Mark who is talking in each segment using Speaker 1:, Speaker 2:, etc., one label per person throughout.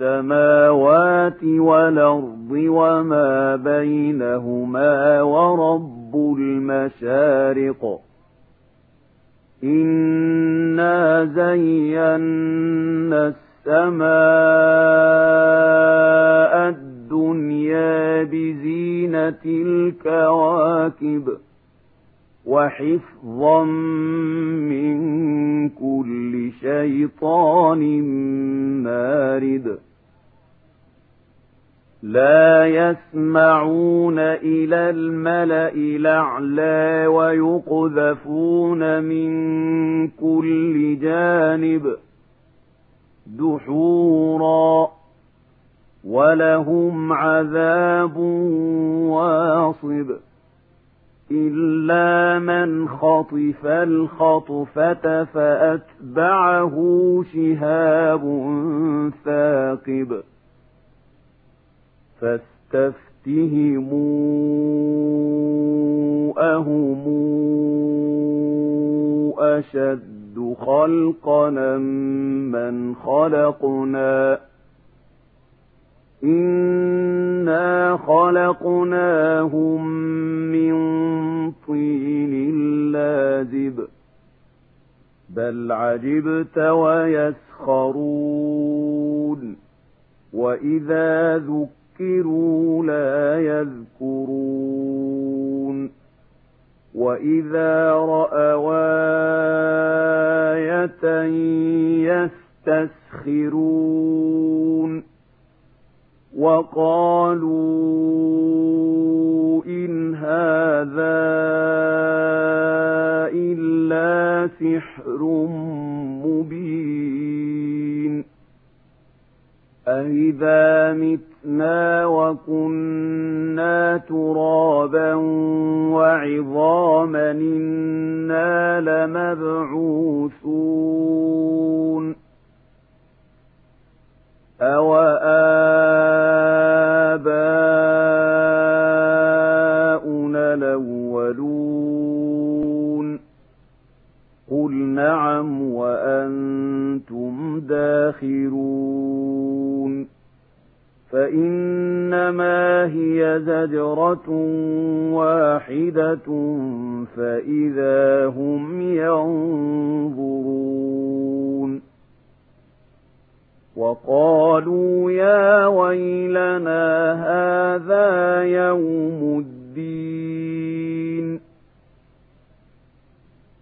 Speaker 1: السماوات والأرض وما بينهما ورب المشارق إنا زينا السماء الدنيا بزينة الكواكب وحفظا من كل شيطان مارد. لا يسمعون إلى الملأ الأعلى ويقذفون من كل جانب دحورا ولهم عذاب واصب. إلا من خطف الخطفة فأتبعه شهاب ثاقب فاستفتهموا أهم أشد خلقنا من خلقنا إنا خلقناهم من طين لازب بل عجبت ويسخرون وإذا ذكروا لا يذكرون وإذا رأوا آية يستسخرون وقالوا إن هذا إلا سحر مبين. أئذا متنا وكنا ترابا وعظاما إنا لمبعوثون أوآباؤنا الأولون قل نعم وأنتم داخرون فإنما هي زجرة واحدة فإذا هم ينظرون وقالوا يا ويلنا هذا يوم الدين.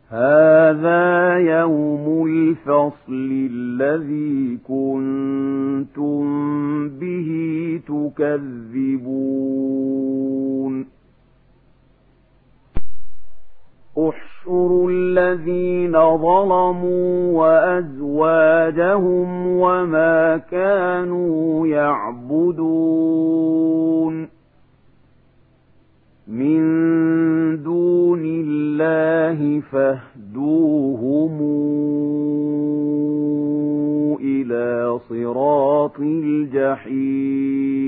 Speaker 1: هذا يوم الفصل الذي كنتم به تكذبون. احشروا الذين ظلموا وأزواجهم وما كانوا يعبدون من دون الله فاهدوهم إلى صراط الجحيم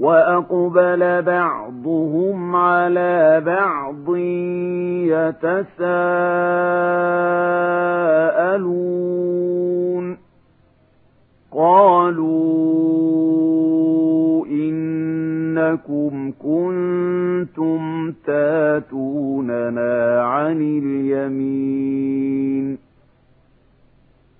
Speaker 1: وأقبل بعضهم على بعض يتساءلون قالوا إنكم كنتم تاتوننا عن اليمين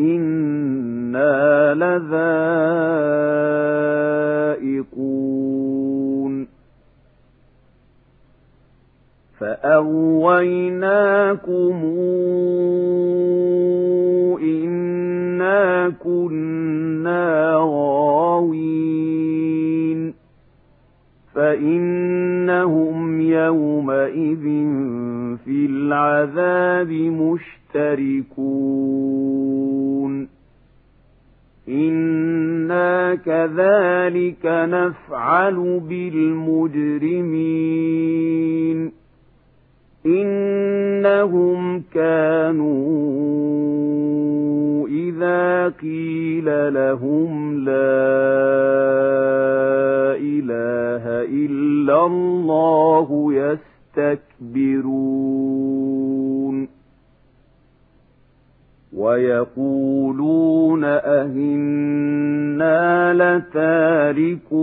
Speaker 1: إنا لذائقون فأغويناكم إنا كنا غاوين فإنهم يومئذ في العذاب مشتركون إنا كذلك نفعل بالمجرمين. إنهم كانوا إذا قيل لهم لا إله إلا الله يستكبرون. ويقولون أهنا لتاركوا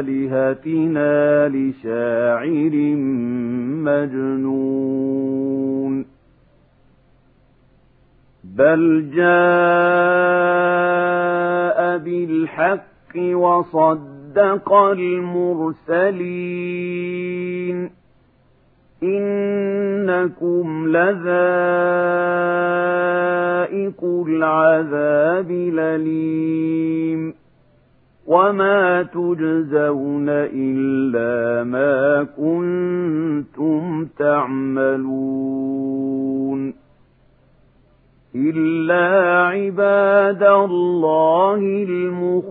Speaker 1: آلهتنا لشاعر مجنون. بل جاء بالحق وصدق المرسلين. إنكم لذائق العذاب لليم وما تجزون إلا ما كنتم تعملون إلا عباد الله المخلصين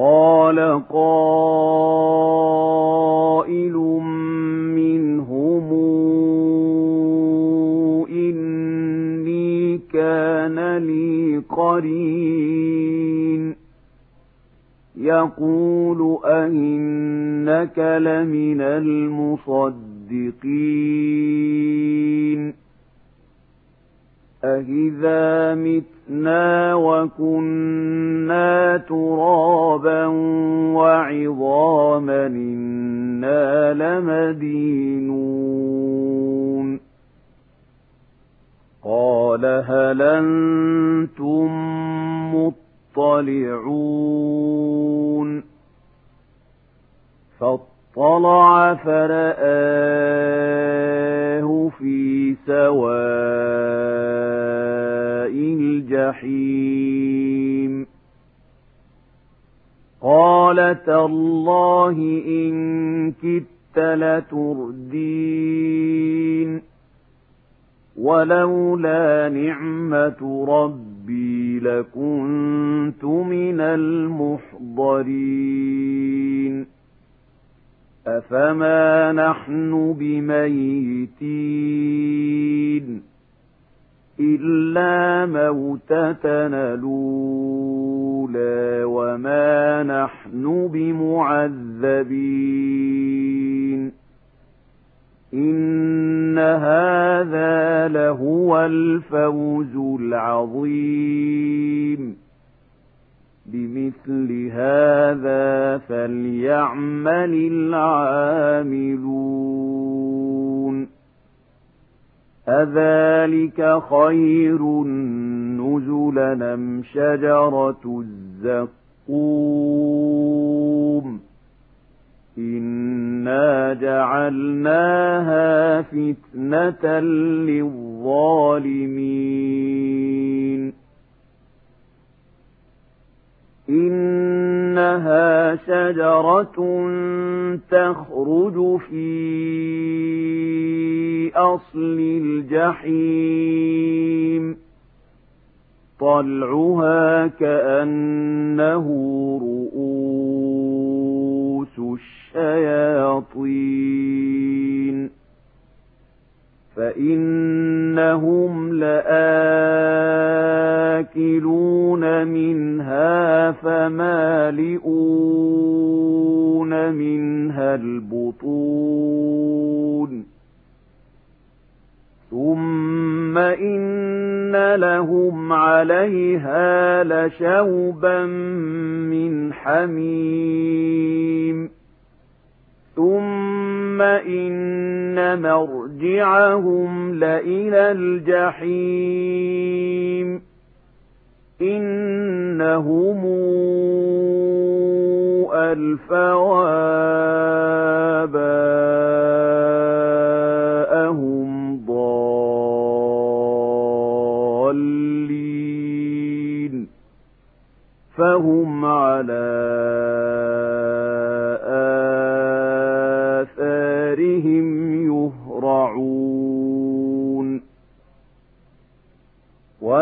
Speaker 1: قال قائل منهم إني كان لي قرين يقول أئنك لمن المصدقين أَإِذَا مِتْنَا وَكُنَّا تُرَابًا وَعِظَامًا إِنَّا لَمَدِينُونَ قَالَ هَلْ أَنتُم مُّطَّلِعُونَ فاطلع فرآه في سواء الجحيم. قال تالله إن كدت لتردين. ولولا نعمة ربي لكنت من المحضرين. أفما نحن بميتين إلا موتتنا الأولى وما نحن بمعذبين إن هذا لهو الفوز العظيم بمثل هذا فليعمل العاملون. أذلك خير نزلا أم شجرة الزقوم؟ إنا جعلناها فتنة للظالمين. إنها شجرة تخرج في أصل الجحيم طلعها كأنه رؤوس الشياطين فإنهم لآكلون منها فمالئون منها البطون. ثم إن لهم عليها لشوبا من حميم. ثم إن مرجعهم لإلى الجحيم إنهم ألفوا آباءهم ضالين فهم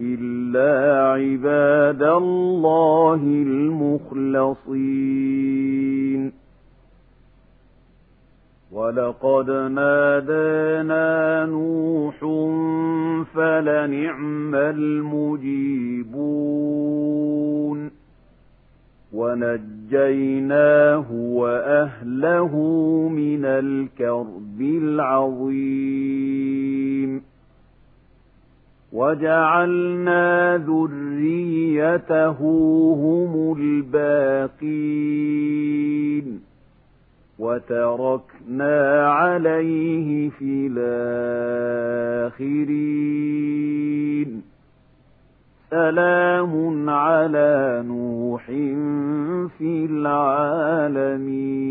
Speaker 1: إلا عباد الله المخلصين. ولقد نادانا نوح فلنعم المجيبون. ونجيناه وأهله من الكرب العظيم. وجعلنا ذريته هم الباقين وتركنا عليه في الآخرين سلام على نوح في العالمين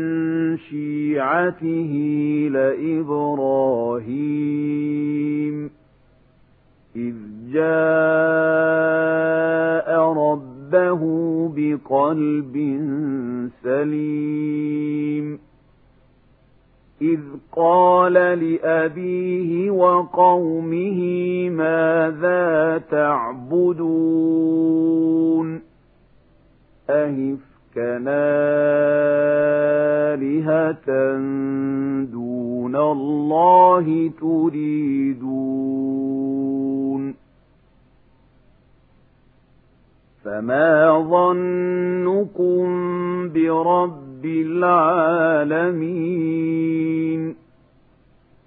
Speaker 1: شيعته لإبراهيم. إذ جاء ربه بقلب سليم. إذ قال لأبيه وقومه ماذا تعبدون؟ أهف آلهة دون الله تريدون فما ظنكم برب العالمين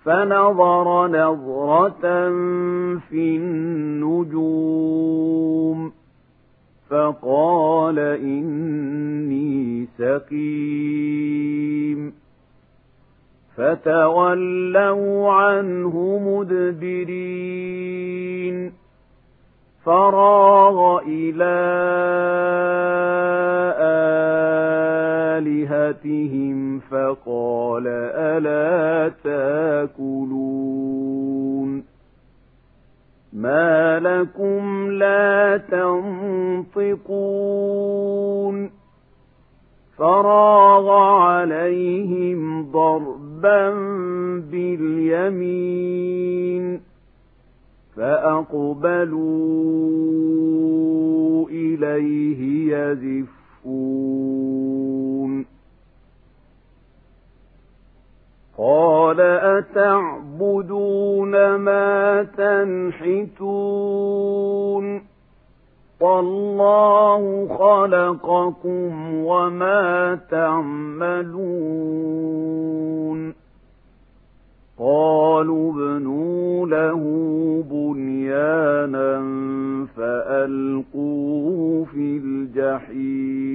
Speaker 1: فنظر نظرة في النجوم فقال إني سقيم. فتولوا عنه مدبرين. فراغ إلى آلهتهم فقال ألا تاكلون. ما لكم لا تنطقون فراغ عليهم ضربا باليمين فأقبلوا إليه يزفون قال أتعبدون ما تنحتون والله خلقكم وما تعملون قالوا ابنوا له بنيانا فألقوه في الجحيم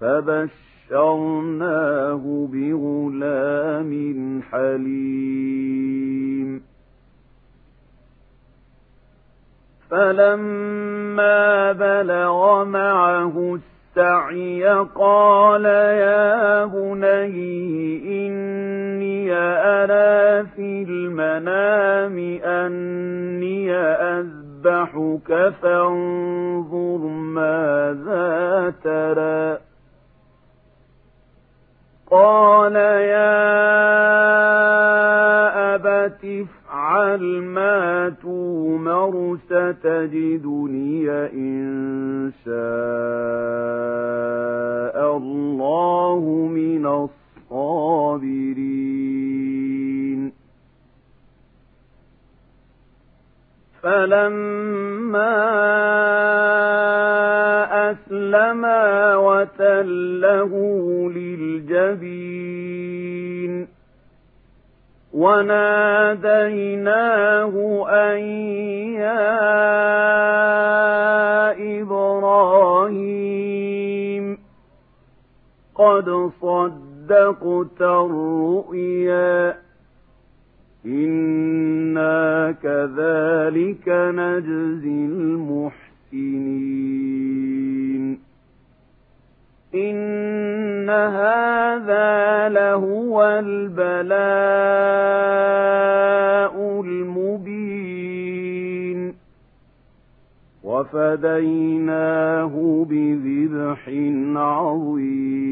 Speaker 1: فبشرناه بغلام حليم. فلما بلغ معه السعي قال يا بني إني أرى في المنام أني أذبحك فانظر ماذا ترى. قال يا أبت افعل ما تومر ستجدني إن شاء الله من الصابرين. فلما أسلما وتله للجبين وناديناه أن يا إبراهيم قد صدقت الرؤيا. إنا كذلك نجزي المحسنين. إن هذا لهو البلاء المبين وفديناه بذبح عظيم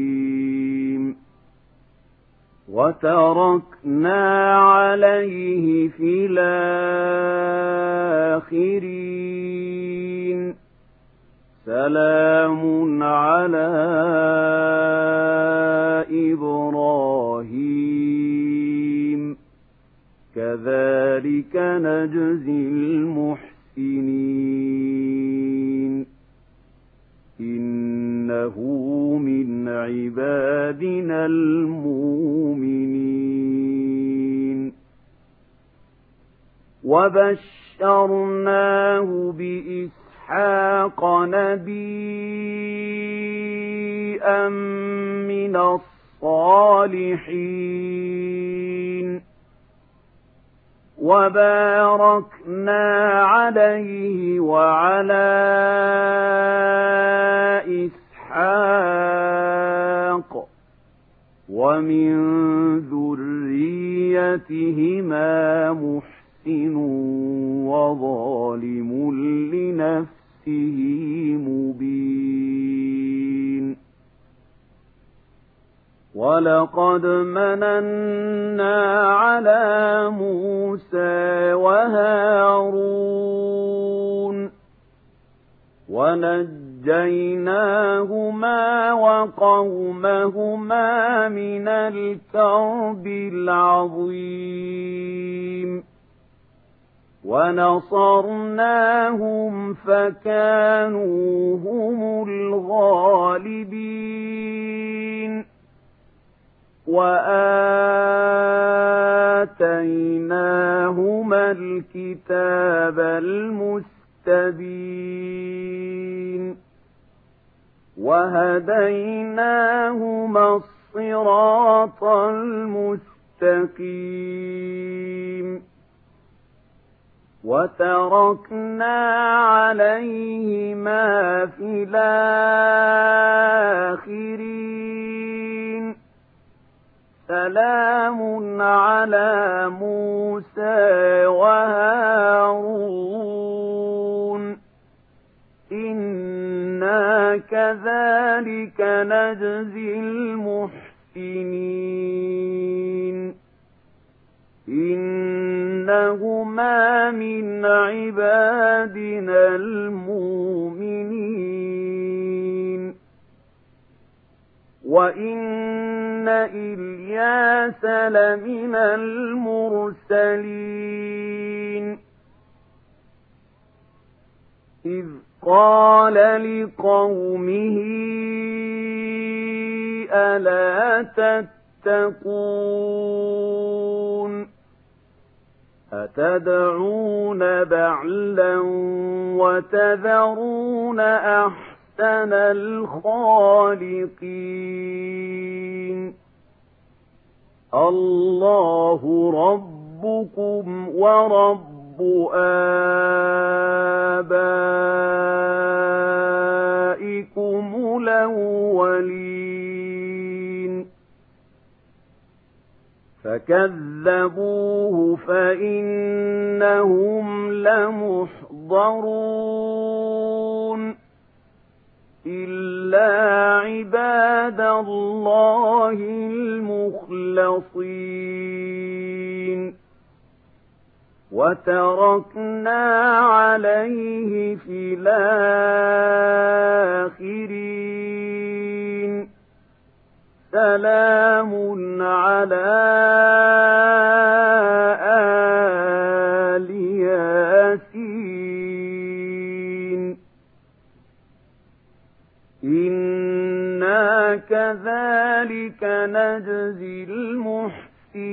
Speaker 1: وتركنا عليه في الآخرين سلام على إبراهيم. كذلك نجزي المحسنين. إنه من عبادنا المؤمنين. وبشرناه بإسحاق إسحاق نبيا من الصالحين. وباركنا عليه وعلى إسحاق ومن ذريتهما محسن محسن وظالم لنفسه مبين. ولقد مننا على موسى وهارون ونجيناهما وقومهما من الكرب العظيم. ونصرناهم فكانوا هم الغالبين. وآتيناهما الكتاب المستبين. وهديناهما الصراط المستقيم. وتركنا عليهما في الآخرين. سلام على موسى وهارون. إنا كذلك نجزي المحسنين. إنهما من عبادنا المؤمنين وإن إلياس لمن المرسلين إذ قال لقومه ألا تتقون أتدعون بعلا وتذرون أحسن الخالقين الله ربكم ورب آبائكم الأولين فكذبوه فإنهم لمحضرون إلا عباد الله المخلصين. وتركنا عليه في الآخرين. سلام على آل ياسين. إنا كذلك نجزي المحسنين.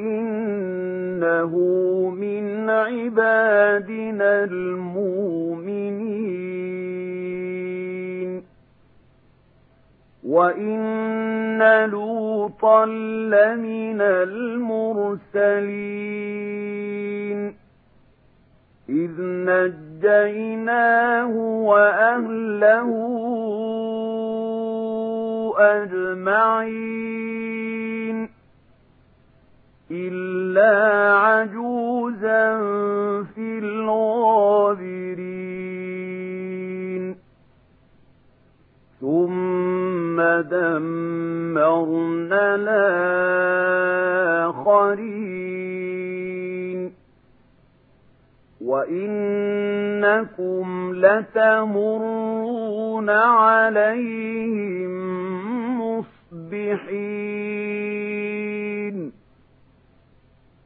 Speaker 1: إنه من عبادنا المؤمنين. وإن لوطا لمن المرسلين إذ نجيناه وأهله أجمعين إلا عجوزا في الغابرين ثم دمرنا الآخرين. وإنكم لتمرون عليهم مصبحين.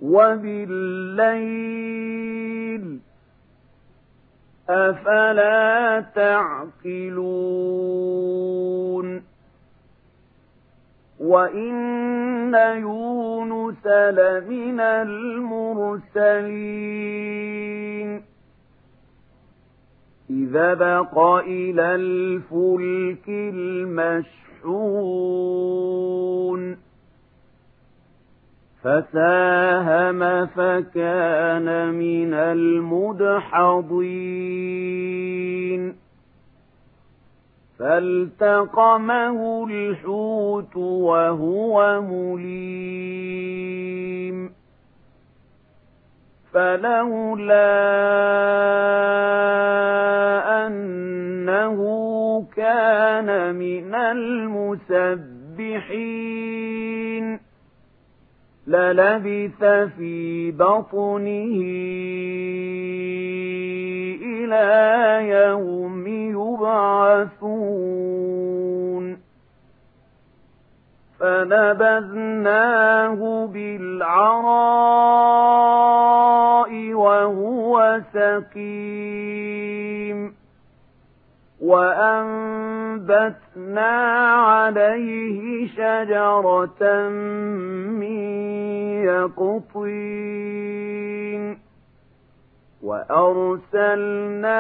Speaker 1: وبالليل أفلا تعقلون. وإن يونس لمن المرسلين إذا بق إلى الفلك المشحون فساهم فكان من المدحضين فالتقمه الحوت وهو مليم فلولا أنه كان من المسبحين للبث في بطنه إلى يوم يبعثون. فنبذناه بالعراء وهو سقيم. وأنبتنا عليه شجرة من يقطين. وأرسلناه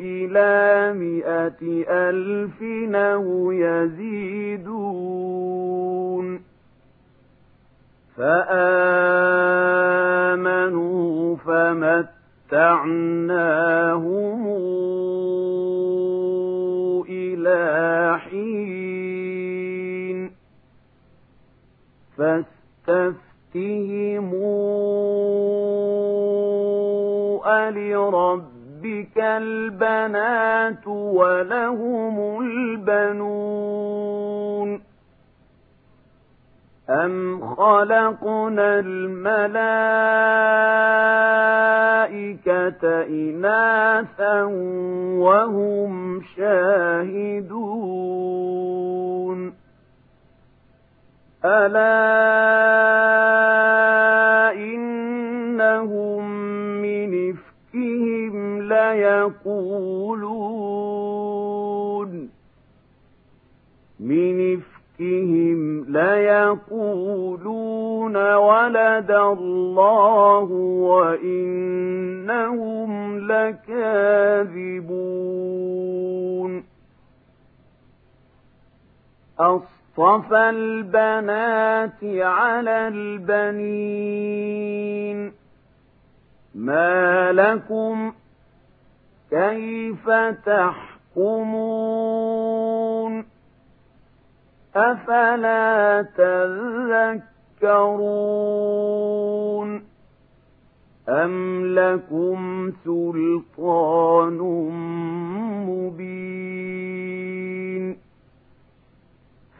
Speaker 1: إلى مائة ألف أو يزيدون فآمنوا فمتعناهم إلى حين فاستفتهموا ألربك البنات ولهم البنون أم خلقنا الملائكة إناثا وهم شاهدون ألا إنهم من ليقولون. من إفكهم ليقولون ولد الله وإنهم لكاذبون. أصطفى البنات على البنين. ما لكم كيف تحكمون؟ أفلا تذكرون؟ أم لكم سلطان مبين؟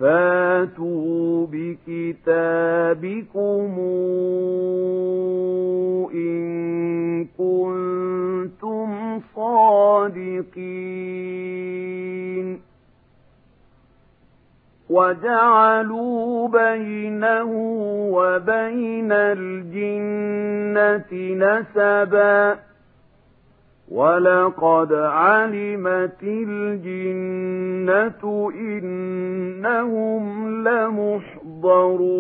Speaker 1: فاتوا بكتابكم إن كنتم صادقين وجعلوا بينه وبين الجنة نسبا ولقد علمت الجنة إنهم لمحضرون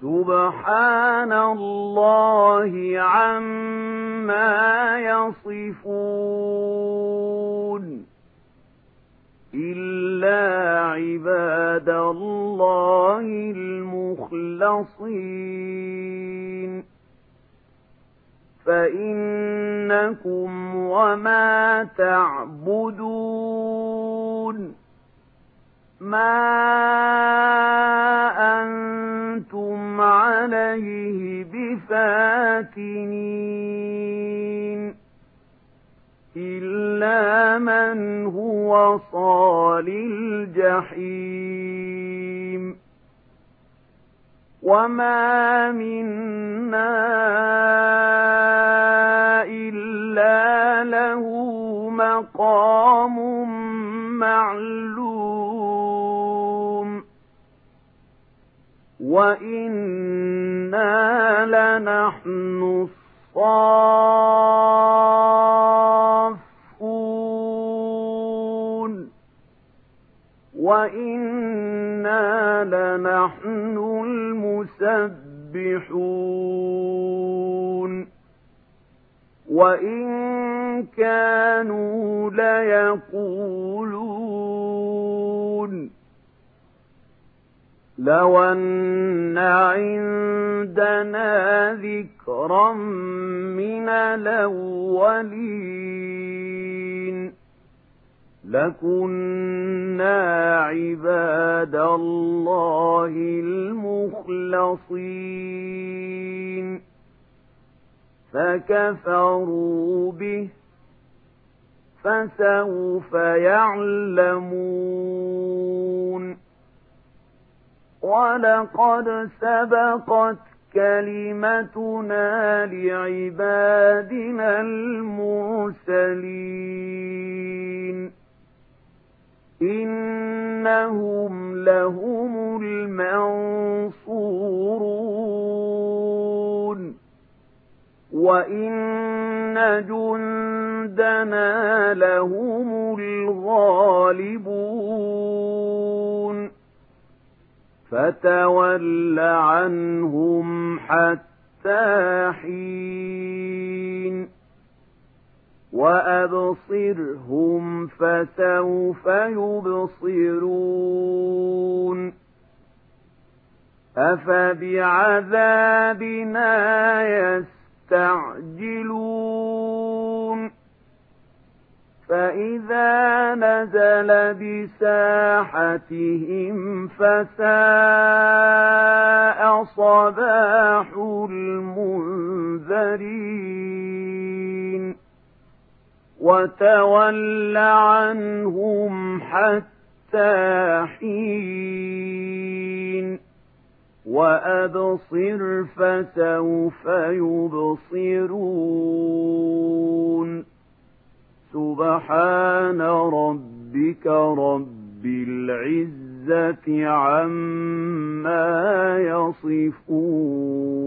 Speaker 1: سبحان الله عما يصفون إلا عباد الله المخلصين فإنكم وما تعبدون ما أنتم عليه بفاتنين إلا من هو صال الجحيم وما منا إلا له مقام معلوم وإنا لنحن الصافون وإنا لنحن المسبحون وإن كانوا ليقولون لو أن عندنا ذكرا من الأولين لكنا عباد الله المخلصين فكفروا به فسوف يعلمون ولقد سبقت كلمتنا لعبادنا المرسلين إنهم لهم المنصورون وإن جندنا لهم الغالبون فتول عنهم حتى حين وأبصرهم فسوف يبصرون أفبعذابنا يستعجلون فإذا نزل بساحتهم فساء صباح المنذرين وتول عنهم حتى حين وأبصر فسوف يبصرون سبحان ربك رب العزة عما يصفون